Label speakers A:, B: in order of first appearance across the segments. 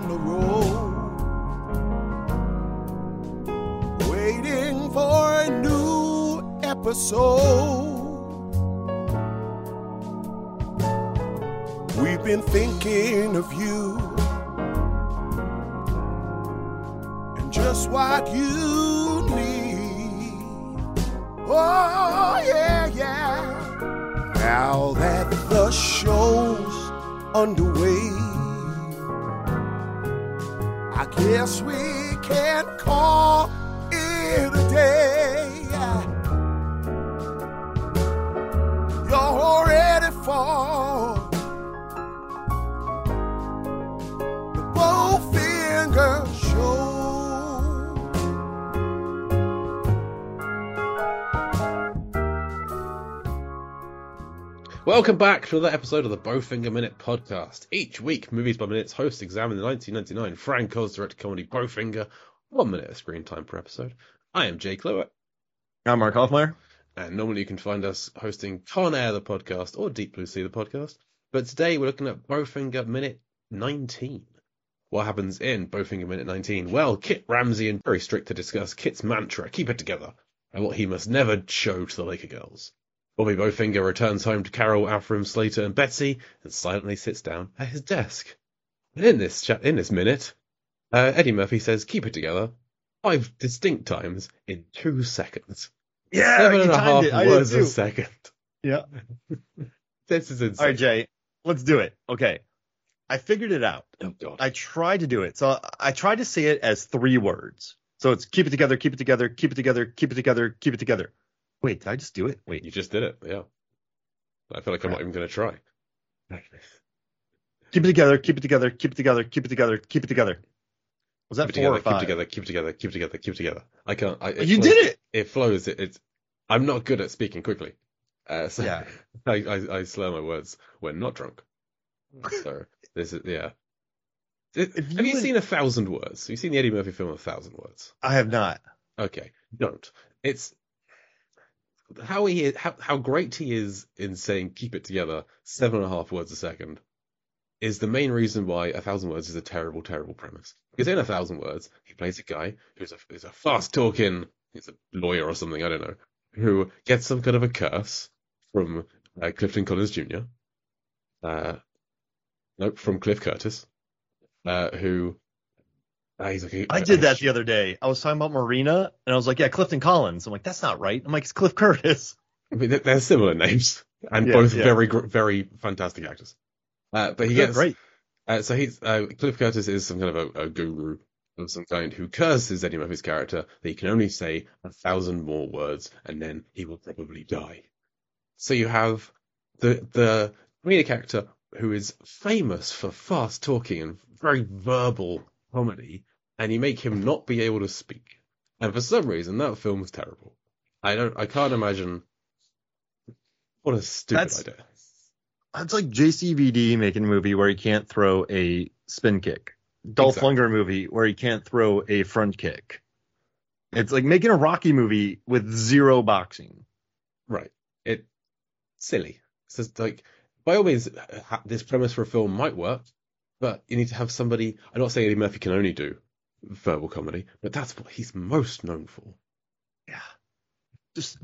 A: on the road, waiting for a new episode. We've been thinking of you and just what you need. Oh, yeah, yeah. Now that the show's underway, I guess we can call it a day. You're ready for
B: Welcome back to another episode of the Bowfinger Minute podcast. Each week, Movies by Minutes hosts examine the 1999 Frank Oz directed comedy Bowfinger, one minute of screen time per episode. I am Jake Lewis,
C: I'm Mark Hoffmeyer.
B: and normally you can find us hosting Con Air the podcast or Deep Blue Sea the podcast. But today we're looking at Bowfinger Minute 19. What happens in Bowfinger Minute 19? Well, Kit Ramsey and Terry Stricter to discuss Kit's mantra, keep it together, and what he must never show to the Laker girls. Bobby Bowfinger returns home to Carol, Alfred, Slater, and Betsy, and silently sits down at his desk. And in this chat, in this minute, uh, Eddie Murphy says, "Keep it together," five distinct times in two seconds.
C: Yeah,
B: Seven and a half
C: it.
B: Words a second.
C: Yeah.
B: This is insane.
C: right, Jay, let's do it. Okay. I figured it out.
B: Oh god.
C: I tried to do it. So I tried to say it as three words. So it's keep it together, keep it together, keep it together, keep it together, keep it together. Wait, did I just do it? Wait.
B: You just did it. Yeah. I feel like I'm not even going to try.
C: Keep it together, keep it together, keep it together, keep it together, keep it together. Was that
B: Keep it
C: four
B: together.
C: or
B: Keep
C: five?
B: it together. Keep it together. Keep it together. Keep it together. I can't. I,
C: You
B: flows-
C: did it.
B: It flows. It, it's. I'm not good at speaking quickly. Uh, so
C: Yeah.
B: I, I, I slur my words when not drunk. So this is yeah. It-
C: If
B: have
C: you
B: you
C: would-
B: seen a thousand words? Have you seen the Eddie Murphy film A Thousand Words?
C: I have not.
B: Okay, don't. It's how he how how great he is in saying keep it together seven and a half words a second is the main reason why a thousand words is a terrible terrible premise. Because in a thousand words he plays a guy who's a who's a fast talking he's a lawyer or something I don't know who gets some kind of a curse from uh, Clifton Collins Jr. Uh, no, from Cliff Curtis, uh, who uh, he's like a-
C: I did that the other day. I was talking about Marina and I was like, yeah, Clifton Collins. I'm like, that's not right. I'm like, it's Cliff Curtis.
B: I mean, they're- they're similar names and
C: Yeah,
B: both
C: yeah.
B: very, very fantastic actors. Uh, but he gets
C: great.
B: Uh, so he's uh, Cliff Curtis is some kind of a, a guru of some kind who curses Eddie Murphy's character that he can only say a thousand more words and then he will probably die. So you have the the comedic actor who is famous for fast talking and very verbal comedy, and you make him not be able to speak. And for some reason, that film was terrible. I don't, I can't imagine. What a stupid
C: That's-
B: idea.
C: It's like JCVD making a movie where he can't throw a spin kick. Dolph
B: Exactly.
C: Lundgren movie where he can't throw a front kick. It's like making a Rocky movie with zero boxing.
B: Right. It silly. It's just like by all means, this premise for a film might work, but you need to have somebody. I'm not saying Eddie Murphy can only do verbal comedy, but that's what he's most known for.
C: Yeah. Just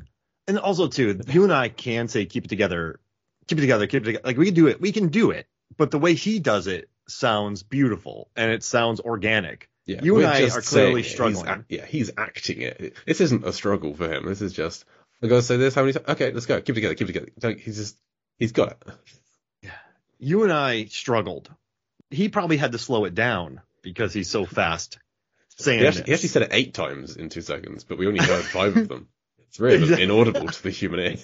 C: and also too, you and I can say keep it together, keep it together, keep it together. Like we can do it, we can do it. But the way he does it sounds beautiful and it sounds organic.
B: Yeah,
C: You and I are clearly struggling.
B: He's, yeah, he's acting it. This isn't a struggle for him. This is just I gotta say this. How many times? Okay, let's go. Keep it together. Keep it together. He's just he's got it. Yeah.
C: You and I struggled. He probably had to slow it down because he's so fast saying
B: He actually, he actually said it eight times in two seconds, but we only heard five of them. It's really
C: Exactly.
B: inaudible to the human ear.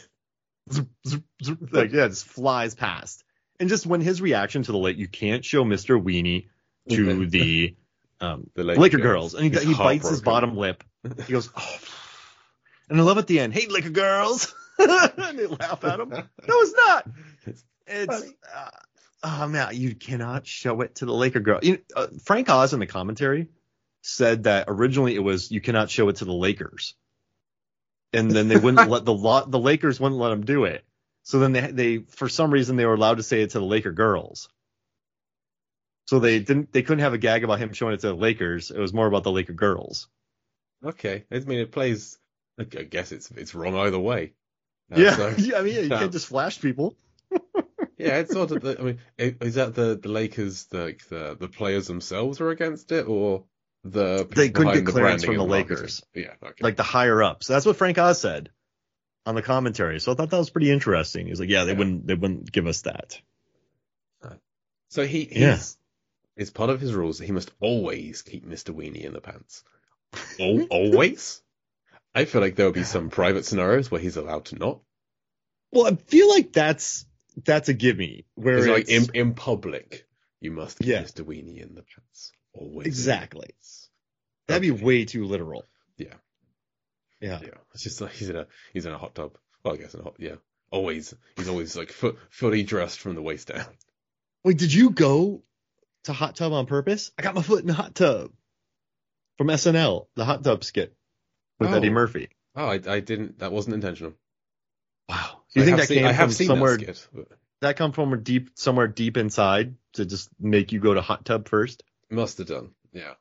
C: Like yeah, it just flies past. And just when his reaction to the late, you can't show Mr. Weenie to the um,
B: The
C: Laker,
B: Laker
C: girls,
B: girls.
C: and he, he bites his bottom lip. He goes, oh. and I love at the end, hey Laker girls, and they laugh at him. No, it's not.
B: It's
C: It's uh, oh man, you cannot show it to the Laker girl. You know, uh, Frank Oz in the commentary said that originally it was you cannot show it to the Lakers, and then they wouldn't let the lot the Lakers wouldn't let them do it. So then they they for some reason they were allowed to say it to the Laker girls. So they didn't they couldn't have a gag about him showing it to the Lakers. It was more about the Laker girls.
B: Okay, I mean it plays. I guess it's it's wrong either way. Uh,
C: yeah,
B: so-
C: yeah, I mean, yeah, you can't just flash people.
B: yeah, it's sort of. The, I mean, is that the the Lakers like the the players themselves are against it, or the
C: They couldn't get clearance from the? Lakers.
B: Yeah, okay.
C: like the higher ups. So that's what Frank Oz said on the commentary. So I thought that was pretty interesting. He's like, yeah, they
B: Yeah.
C: wouldn't they wouldn't give us that.
B: So he he's,
C: Yeah.
B: it's part of his rules that he must always keep Mr. Weenie in the pants. Al- always? I feel like there would be some private scenarios where he's allowed to not.
C: Well, I feel like that's that's a gimme where
B: It's
C: it's,
B: like in, in public, you must keep
C: Yeah.
B: Mr. Weenie in the pants. Always.
C: Exactly. that'd be way too literal.
B: Yeah.
C: Yeah.
B: Yeah. It's just like he's in a he's in a hot tub. Well, I guess in a hot yeah. Always he's always like fu- fully dressed from the waist down.
C: Wait, did you go to hot tub on purpose? I got my foot in the hot tub from SNL, the hot tub skit with
B: Oh.
C: Eddie Murphy.
B: Oh, I, I didn't. That wasn't intentional.
C: Wow. Do you
B: I
C: think that
B: seen,
C: came
B: I have
C: from somewhere?
B: that skit. But
C: that come from deep somewhere deep inside to just make you go to hot tub first?
B: Must have done. Yeah.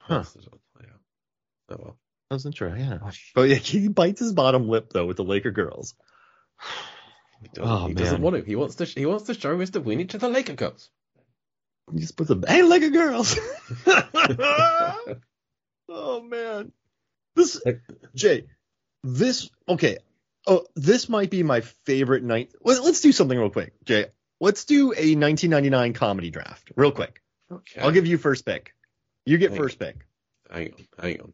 C: Huh.
B: Must have done. Yeah. Oh well.
C: That was interesting. Yeah. Oh, but yeah, he bites his bottom lip though with the Laker girls.
B: He doesn't,
C: Oh,
B: he doesn't want to. He wants to. He wants to show Mr. Weenie to the Laker girls.
C: He just puts a hey Laker girls. oh man. This Jay, this okay. Oh, this might be my favorite night. Let's do something real quick, Jay. Let's do a 1999 comedy draft, real quick.
B: Okay.
C: I'll give you first pick. You get
B: Hey.
C: first pick.
B: Hang on. Hang on.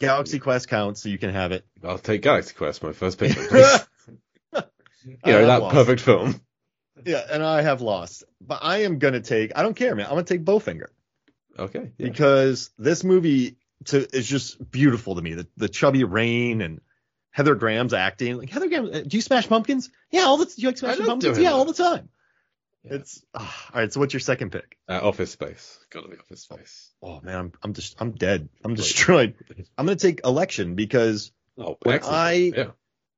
C: Galaxy Quest counts, so you can have it.
B: I'll take Galaxy Quest, my first pick. you know that
C: lost.
B: perfect film.
C: Yeah, and I have lost, but I am gonna take. I don't care, man. I'm gonna take Bowfinger.
B: Okay. Yeah.
C: because this movie to, is just beautiful to me. The, the chubby Rain and Heather Graham's acting. Like Heather Graham, uh, do you smash pumpkins? Yeah, all the you like smashing pumpkins? Yeah,
B: that.
C: all the time.
B: Yeah.
C: It's ah, all right. So what's your second pick?
B: Uh, office Space. Gotta be Office Space.
C: Oh man, I'm I'm just I'm dead. I'm destroyed. I'm gonna take Election because
B: Oh,
C: When
B: excellent.
C: I-
B: yeah.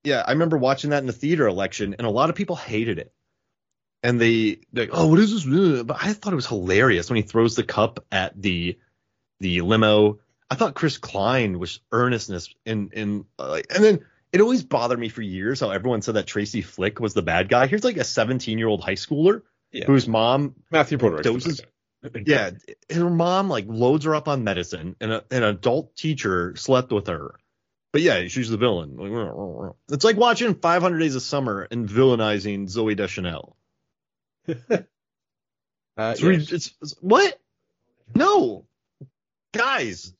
C: yeah, I remember watching that in the theater election, and a lot of people hated it. And they like, oh, what is this? But I thought it was hilarious when he throws the cup at the the limo. I thought Chris Klein was earnestness in in uh, and then it always bothered me for years how everyone said that Tracy Flick was the bad guy. Here's like a 17 year old high schooler
B: Yeah.
C: whose mom,
B: Matthew Broderick.
C: Doses- yeah, her mom like loads her up on medicine, and a, an adult teacher slept with her. But yeah, she's the villain. Like, It's like watching 500 Days of Summer and villainizing Zooey Deschanel.
B: Uh,
C: It's, it's, it's- what? No, guys,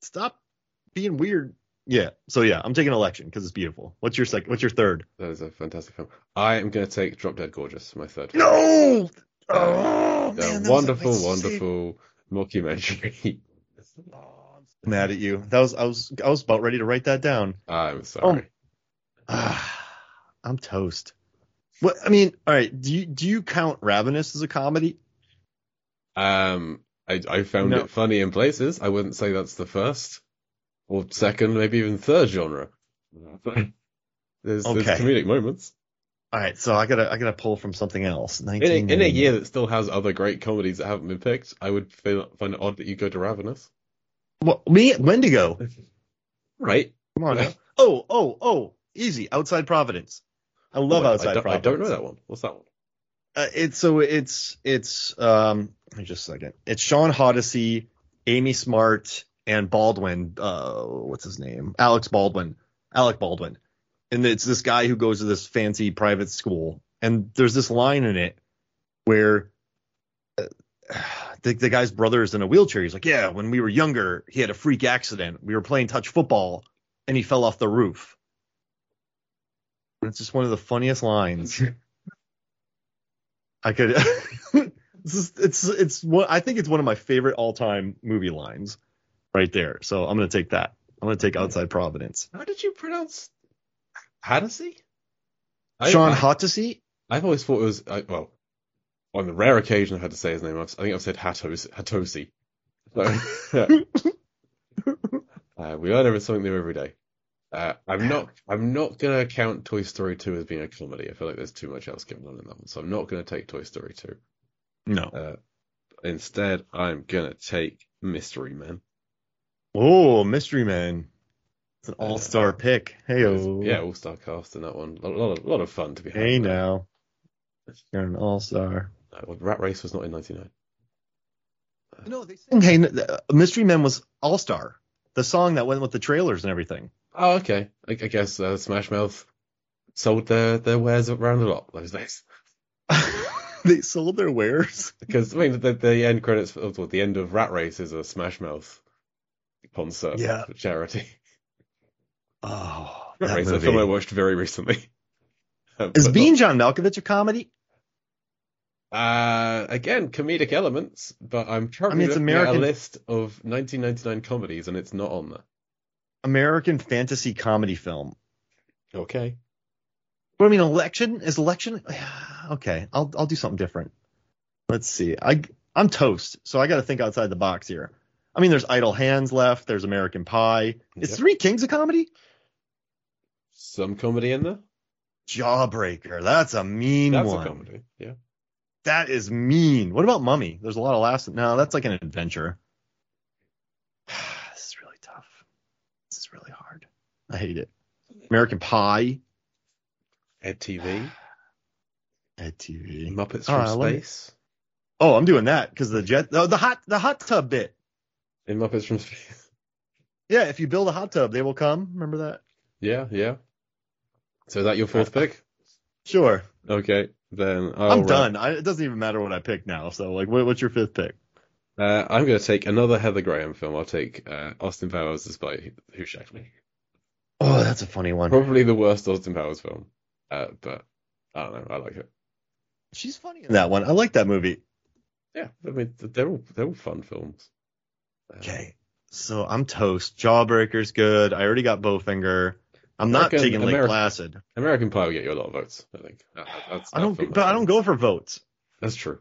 C: stop being weird. Yeah. So yeah, I'm taking election because it's beautiful. What's your second? What's your third?
B: that is a fantastic film. I am going to take Drop Dead Gorgeous, my third. film.
C: No. Oh man,
B: wonderful, wonderful mockumentary.
C: Mad at you. That was I was I was about ready to write that down.
B: I'm sorry.
C: Ah, I'm toast. What I mean, all right. Do you do you count Ravenous as a comedy?
B: Um, I, I found
C: No.
B: it funny in places. I wouldn't say that's the first or second, maybe even third genre. There's,
C: Okay.
B: there's comedic moments.
C: All right, so I gotta I gotta pull from something else.
B: In a, in a year that still has other great comedies that haven't been picked, I would feel, find it odd that you go to Ravenous.
C: What, me Wendigo.
B: Right.
C: Come on. now. Oh oh oh, easy. Outside Providence. I love
B: Well,
C: Outside
B: I don't, I don't know that one. What's that one?
C: Uh, it's so it's it's um let me just a second. It's Sean Hoddesy, Amy Smart, and Baldwin. Uh, what's his name? Alex Baldwin. Alec Baldwin. And it's this guy who goes to this fancy private school, and there's this line in it where uh, the, the guy's brother is in a wheelchair. He's like, "Yeah, when we were younger, he had a freak accident. We were playing touch football, and he fell off the roof." And it's just one of the funniest lines. I could. this is, it's it's one. I think it's one of my favorite all time movie lines, right there. So I'm gonna take that. I'm gonna take Outside Providence.
B: How did you pronounce Haddisy?
C: Sean
B: I- I've always thought it was I, well, on the rare occasion I've had to say his name. I've, I think I've said Hatos, Hatosi. So, uh, we learn every- something new every day. Uh, I'm not. I'm not gonna count Toy Story 2 as being a comedy. I feel like there's too much else going on in that one, so I'm not gonna take Toy Story 2.
C: No.
B: Uh, Instead, I'm gonna take Mystery Men.
C: Oh, Mystery Man. It's an
B: Uh,
C: all-star pick. Hey,
B: Yeah, all star cast in that one. A lot of, lot of fun to be had.
C: Hey
B: there.
C: now. You're an all-star.
B: No, Rat Race was not in '99.
C: No, they sing Hey, uh, Mystery Man was all-star. The song that went with the trailers and everything.
B: Oh, okay. I, I guess uh, Smash Mouth sold their, their wares around a lot those days.
C: they sold their wares.
B: Because I mean, the, the end credits, of the end of Rat Race is a Smash Mouth concert
C: Yeah.
B: for charity.
C: Oh, that
B: Race, a
C: movie.
B: film I watched very recently. Uh,
C: Is
B: but
C: Being John Malkovich a comedy?
B: uh, again, comedic elements, but I'm currently
C: it's
B: looking at
C: American-
B: a list of 1999 comedies, and it's not on there.
C: American fantasy comedy film.
B: Okay.
C: But I mean, election is election. Okay, I'll I'll do something different. Let's see. I I'm toast, so I got to think outside the box here. I mean, there's Idle Hands left. There's American Pie. Is
B: Yep.
C: Three Kings a comedy?
B: Some comedy in there.
C: Jawbreaker. That's a mean
B: That's
C: one.
B: a comedy. Yeah.
C: That is mean. What about Mummy? There's a lot of laughs. No, that's like an adventure. this is really tough. This is really hard. I hate it. American Pie.
B: Ed TV.
C: Ed TV.
B: Muppets from
C: it.
B: Space.
C: Oh, I'm doing that because the jet. Oh, the hot the hot tub bit.
B: In Muppets from Space.
C: Yeah, if you build a hot tub, they will come. Remember that?
B: Yeah, yeah. So is that your fourth pick?
C: Sure.
B: Okay, then I'll
C: I'm
B: wrap-
C: done. I, it doesn't even matter what I pick now. So, like, what, what's your fifth pick?
B: Uh, I'm going to take another Heather Graham film. I'll take uh, Austin Powers The Spy Who Shagged Me.
C: Oh, that's a funny one.
B: Probably the worst Austin Powers film, uh, but I don't know. I like it.
C: She's funny in that one. I like that movie.
B: Yeah, I mean they're all they're all fun films.
C: Okay, um, so I'm toast. Jawbreaker's good. I already got Bowfinger. I'm not taking Lake
B: American-
C: Placid.
B: American Pie will get you a lot of votes. I think. That- that- that's,
C: I don't, but I don't go for votes.
B: That's true.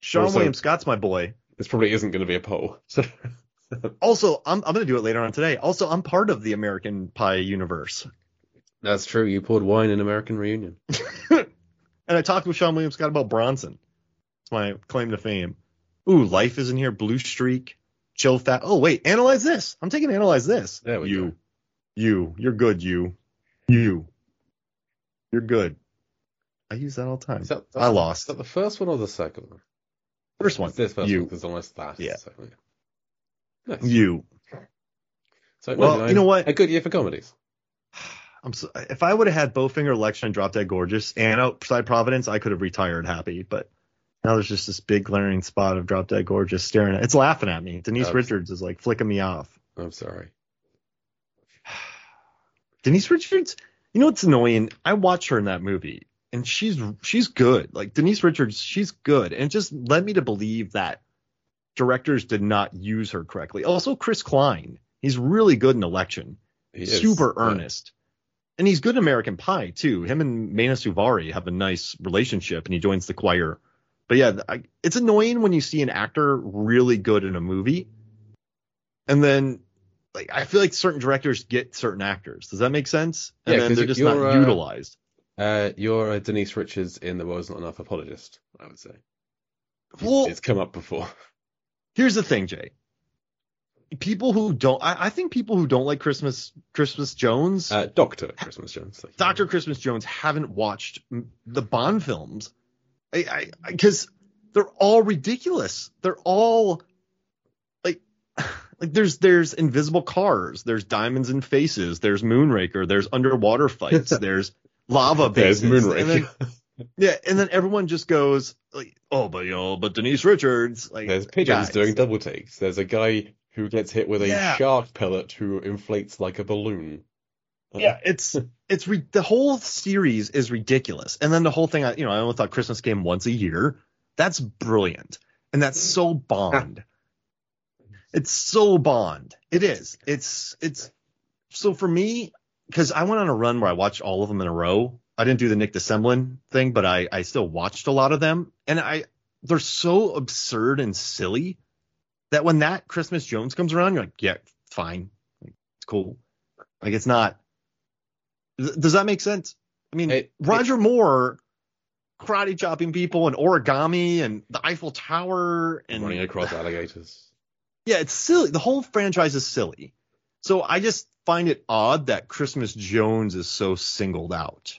C: Sean
B: Also-
C: William Scott's my boy.
B: This probably isn't going to be a poll. So
C: Also, I'm I'm gonna do it later on today. Also, I'm part of the American Pie universe,
B: that's true. You poured wine in American Reunion.
C: and I talked with Seann William Scott about Bronson. It's my claim to fame. Ooh, Life is in here. Blue Streak. Chill Fat. Oh wait, analyze this. I'm taking analyze this.
B: There we
C: you,
B: go.
C: you, you're good. You, you, you're good. I use that all the time.
B: That,
C: I lost.
B: Is that the first one or the second one?
C: First one.
B: It's this first
C: You.
B: one because almost that.
C: Yeah.
B: second one. Nice.
C: You.
B: So,
C: Well,
B: 99,
C: you know what?
B: A good year for comedies.
C: I'm so, if I would have had Bowfinger, Election, and Drop Dead Gorgeous, and Outside Providence, I could have retired happy. But now there's just this big glaring spot of Drop Dead Gorgeous staring at. It's laughing at me. Denise
B: Oops.
C: Richards is like flicking me off.
B: I'm sorry.
C: Denise Richards, you know what's annoying? I watched her in that movie, and she's she's good. Like Denise Richards, she's good, and it just led me to believe that directors did not use her correctly. Also, Chris Klein, he's really good in Election.
B: He is,
C: super
B: yeah.
C: earnest. And he's good in American Pie too. Him and Mena Suvari have a nice relationship, and he joins the choir. But yeah, I, it's annoying when you see an actor really good in a movie, and then like I feel like certain directors get certain actors. Does that make sense? And
B: Yeah,
C: then they're just not
B: uh,
C: utilized.
B: Uh, you're a Denise Richards in The World's Not Enough apologist, I would say.
C: Well,
B: it's come up before.
C: here's the thing, Jay. People who don't, I, I think people who don't like Christmas, Christmas Jones,
B: Uh, Doctor Christmas Jones.
C: Doctor Christmas Jones haven't watched the Bond films, I because they're all ridiculous. They're all like like there's there's invisible cars, there's diamonds in faces, there's Moonraker, there's underwater fights, there's lava bases.
B: There's Moonraker.
C: and then, yeah, and then everyone just goes like, oh, but you know, but Denise Richards, like
B: There's pigeons
C: guys.
B: doing double takes. There's a guy who gets hit with a
C: Yeah.
B: shark pellet who inflates like a balloon. Uh-huh.
C: Yeah, it's it's re- the whole series is ridiculous, and then the whole thing. I you know I only thought Christmas came once a year. That's brilliant, and that's so Bond. it's so Bond. It is. It's it's so for me because I went on a run where I watched all of them in a row. I didn't do the Nick DeSemblin thing, but I I still watched a lot of them, and I they're so absurd and silly that when that Christmas Jones comes around, you're like, yeah, fine, it's cool. Like it's not. Th- Does that make sense? I mean,
B: It-
C: Roger Moore karate chopping people and origami and the Eiffel Tower and
B: running across alligators.
C: yeah, it's silly. The whole franchise is silly. So I just find it odd that Christmas Jones is so singled out.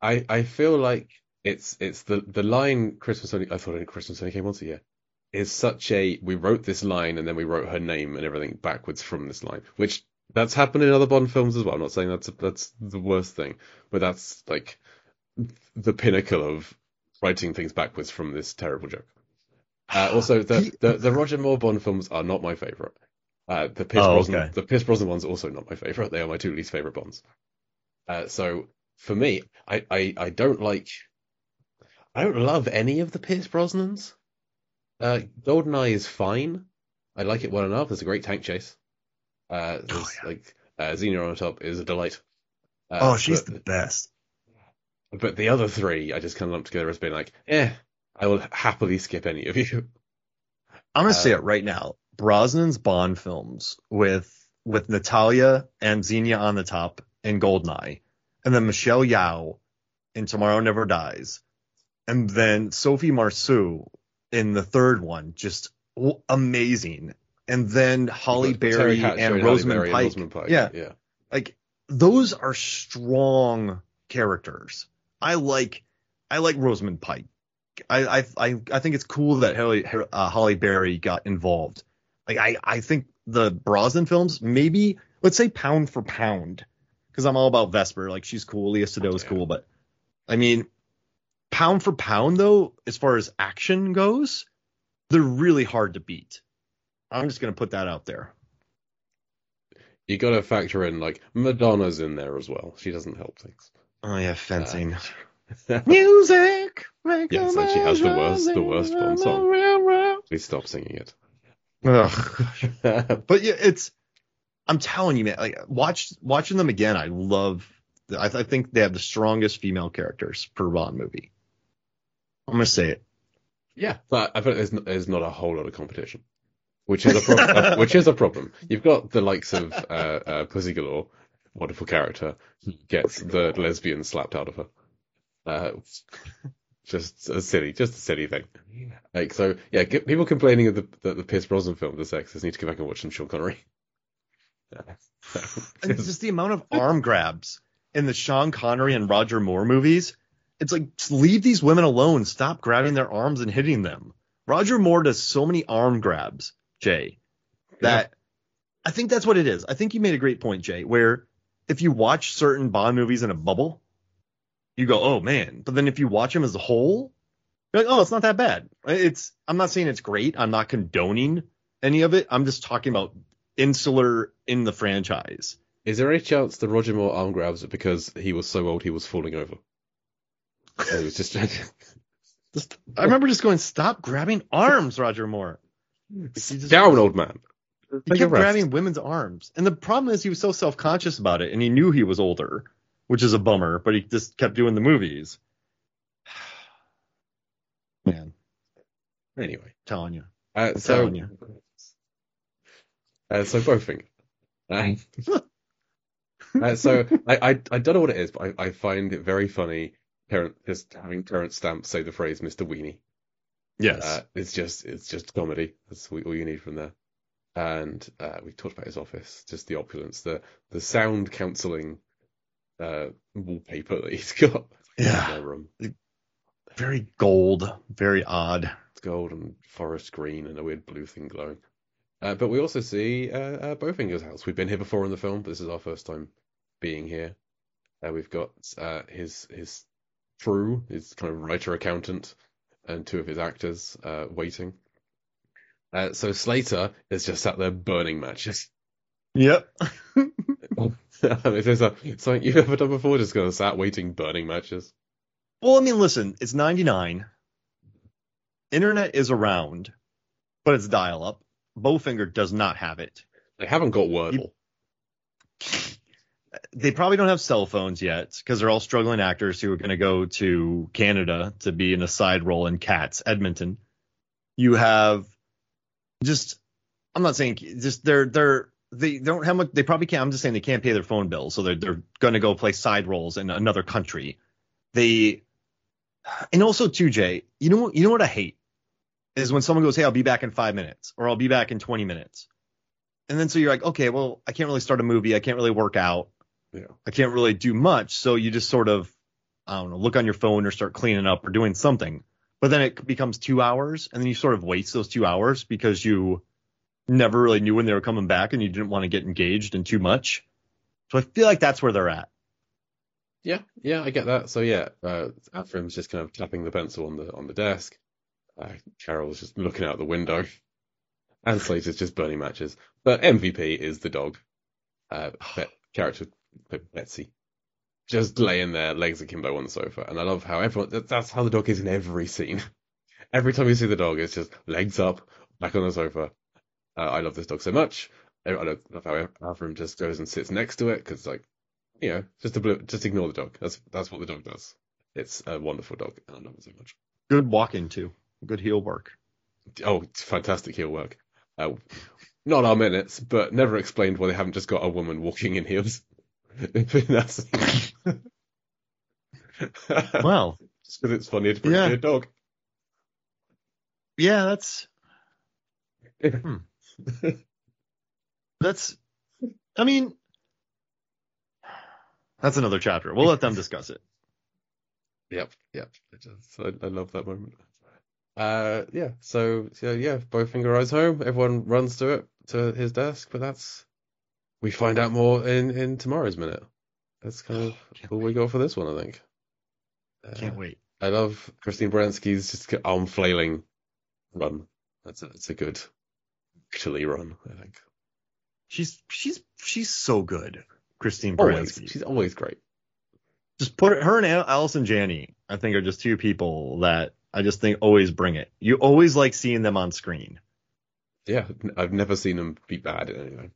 B: I I feel like it's it's the the line Christmas only I thought only Christmas only came once a year is such a we wrote this line and then we wrote her name and everything backwards from this line, which that's happened in other Bond films as well. I'm not saying that's that's the worst thing, but that's like the pinnacle of writing things backwards from this terrible joke. Uh, also, the, the the Roger Moore Bond films are not my favorite. Uh, the Pierce
C: Oh,
B: Brosnan
C: okay.
B: the Pierce Brosnan ones are also not my favorite. They are my two least favorite Bonds. Uh, so for me, I, I I don't like I don't love any of the Pierce Brosnans. Uh, Goldeneye is fine. I like it well enough. There's a great tank chase. Uh,
C: Oh, yeah.
B: like uh, Xenia Onatopp is a delight. Uh,
C: oh, she's
B: but,
C: the best.
B: but the other three I just kind of lumped together as being like, eh, I will happily skip any of you.
C: I'm gonna say
B: Uh,
C: it right now. Brosnan's Bond films with with Natalia and Xenia on the top in Goldeneye, and then Michelle Yeoh in Tomorrow Never Dies, and then Sophie Marceau in the third one, just amazing. And then
B: Halle
C: Berry
B: Hatcher
C: and Rosamund Pike.
B: Pike.
C: Yeah,
B: yeah.
C: like those are strong characters. I like I like Rosamund Pike. I I I, think it's cool that Holly, uh, Halle Berry got involved. Like I I think the Brosnan films maybe let's say pound for pound because I'm all about Vesper. Like she's cool, Léa Seydoux is
B: Yeah.
C: cool, but I mean pound for pound though, as far as action goes, they're really hard to beat. I'm just gonna put that out there.
B: You got to factor in like Madonna's in there as well. She doesn't help things.
C: Oh yeah, fencing.
B: Uh,
C: Music.
B: Yes, and she has the worst- the worst Bond song. please stop singing it.
C: Ugh. But yeah, it's. I'm telling you, man. Like watch watching them again. I love. I, I think they have the strongest female characters per Bond movie. I'm gonna say it.
B: Yeah, but I bet there's not, there's not a whole lot of competition, which is a problem. uh, which is a problem. You've got the likes of uh, uh, Pussy Galore, wonderful character, who gets the lesbian slapped out of her. Uh, just a silly, just a silly thing. Like so, yeah. Get, people complaining of the that the Pierce Brosnan films are sexist need to go back and watch some Sean Connery.
C: It's just the amount of arm grabs in the Sean Connery and Roger Moore movies. It's like just leave these women alone. Stop grabbing their arms and hitting them. Roger Moore does so many arm grabs, Jay, that I think that's what it is. I think you made a great point, Jay, where if you watch certain Bond movies in a bubble, you go, oh man. But then if you watch them as a whole, you're like, oh, it's not that bad. It's I'm not saying it's great. I'm not condoning any of it. I'm just talking about insular in the franchise.
B: Is there any chance the Roger Moore arm grabs are because he was so old he was falling over? So was just
C: Just, I remember just going, stop grabbing arms, Roger Moore. He just-
B: down, old man.
C: He kept grabbing women's arms. And the problem is he was so self-conscious about it and he knew he was older, which is a bummer, but he just kept doing the movies. Man,
B: Anyway,
C: telling you.
B: uh,
C: I'm
B: so
C: telling you.
B: uh, so Bowfinger. Uh, uh, so I, I I don't know what it is, but I, I find it very funny. Parent just having Terence Stamp say the phrase "Mr. Weenie."
C: Yes.
B: Uh, it's just it's just comedy. That's all you need from there. And uh, we talked about his office, just the opulence, the the sound cancelling uh, wallpaper that he's got.
C: Yeah.
B: room.
C: very gold, very odd.
B: It's gold and forest green and a weird blue thing glowing. Uh, but we also see uh, uh, Bowfinger's house. We've been here before in the film, but this is our first time being here. Uh, we've got uh, his his crew, his kind of writer accountant, and two of his actors uh, waiting. Uh, so Slater is just sat there burning matches.
C: Yep.
B: there's a, something you've ever done before, just gonna sat waiting burning matches.
C: Well, I mean, listen, it's 99. Internet is around, but it's dial up. Bowfinger does not have it.
B: They haven't got Wordle.
C: They probably don't have cell phones yet because they're all struggling actors who are going to go to Canada to be in a side role in Cats, Edmonton. You have just, I'm not saying just they're, they're, they don't have much, they probably can't, I'm just saying they can't pay their phone bill. So they're, they're going to go play side roles in another country. They, and also too, Jay, you know you know what I hate is when someone goes, Hey, I'll be back in five minutes, or I'll be back in 20 minutes. And then so you're like, okay, well, I can't really start a movie, I can't really work out,
B: Yeah.
C: I can't really do much. So you just sort of, I don't know, look on your phone or start cleaning up or doing something. But then it becomes two hours, and then you sort of waste those two hours because you never really knew when they were coming back and you didn't want to get engaged in too much. So I feel like that's where they're at.
B: Yeah, yeah, I get that. So yeah, uh, Afrim's just kind of tapping the pencil on the on the desk. Uh, Carol's just looking out the window, and Slater's just burning matches. But MVP is the dog, uh, Bet- character see. just laying there, legs akimbo on the sofa. And I love how everyone that- that's how the dog is in every scene. Every time you see the dog, it's just legs up, back on the sofa. Uh, I love this dog so much. I love how Afrim just goes and sits next to it because like you know, just to just ignore the dog. That's that's what the dog does. It's a wonderful dog, and I love it so much.
C: Good walking too. Good heel work.
B: Oh, it's fantastic heel work. Uh, not our minutes, but never explained why they haven't just got a woman walking in heels.
C: Well,
B: just because it's funny to bring
C: Yeah.
B: a dog.
C: yeah, that's that's I mean that's another chapter. We'll let them discuss it.
B: Yep, yep. I just I, I love that moment. Uh, yeah. So, so yeah, Bowfinger rides home. Everyone runs to it to his desk, but that's we find out more in in tomorrow's minute. That's kind of
C: Can't
B: all we got for this one, I think. Uh,
C: Can't wait.
B: I love Christine Baranski's just arm flailing run. That's a, that's a good actually run, I think.
C: She's she's she's so good. Christine
B: Always, she's always great.
C: Just put her, her and Al- Allison Janney, I think, are just two people that I just think always bring it. You always like seeing them on screen.
B: Yeah, I've never seen them be bad in anything.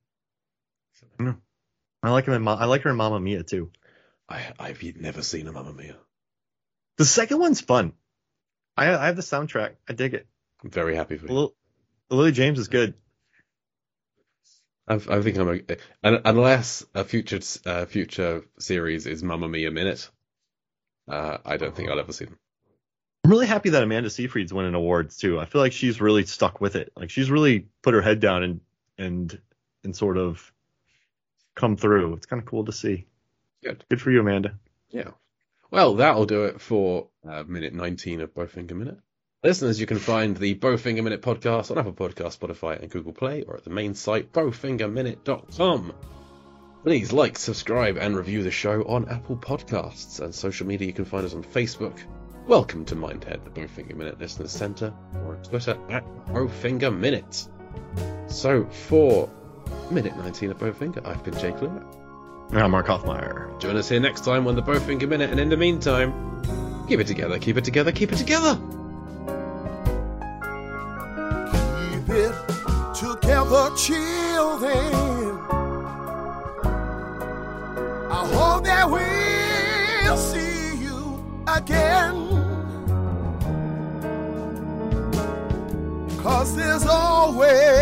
C: I like him in Ma- I like her in Mamma Mia too.
B: I I've never seen a Mamma Mia.
C: The second one's fun. I I have the soundtrack. I dig it.
B: I'm very happy for you.
C: Lil- Lily James is good.
B: I, I think I'm a, unless a future uh, future series is Mamma Mia minute. Uh, I don't think I'll ever see them.
C: I'm really happy that Amanda Seyfried's winning awards too. I feel like she's really stuck with it. Like she's really put her head down and and and sort of come through. It's kind of cool to see.
B: Good.
C: Good for you, Amanda.
B: Yeah. Well, that'll do it for uh, minute 19 of Bowfinger Minute. Listeners, you can find the Bowfinger Minute podcast on Apple Podcast, Spotify, and Google Play, or at the main site, bowfingerminute.com. Please like, subscribe, and review the show on Apple Podcasts and social media. You can find us on Facebook. Welcome to Mindhead, the Bowfinger Minute Listeners Centre, or on Twitter at Bowfinger Minute. So, for minute 19 of Bowfinger, I've been Jake Lewis.
C: I'm Mark Hoffmeyer.
B: Join us here next time on the Bowfinger Minute, and in the meantime, keep it together, keep it together, keep it together.
A: Keep it together, children. I hope that we'll see you again. Cause there's always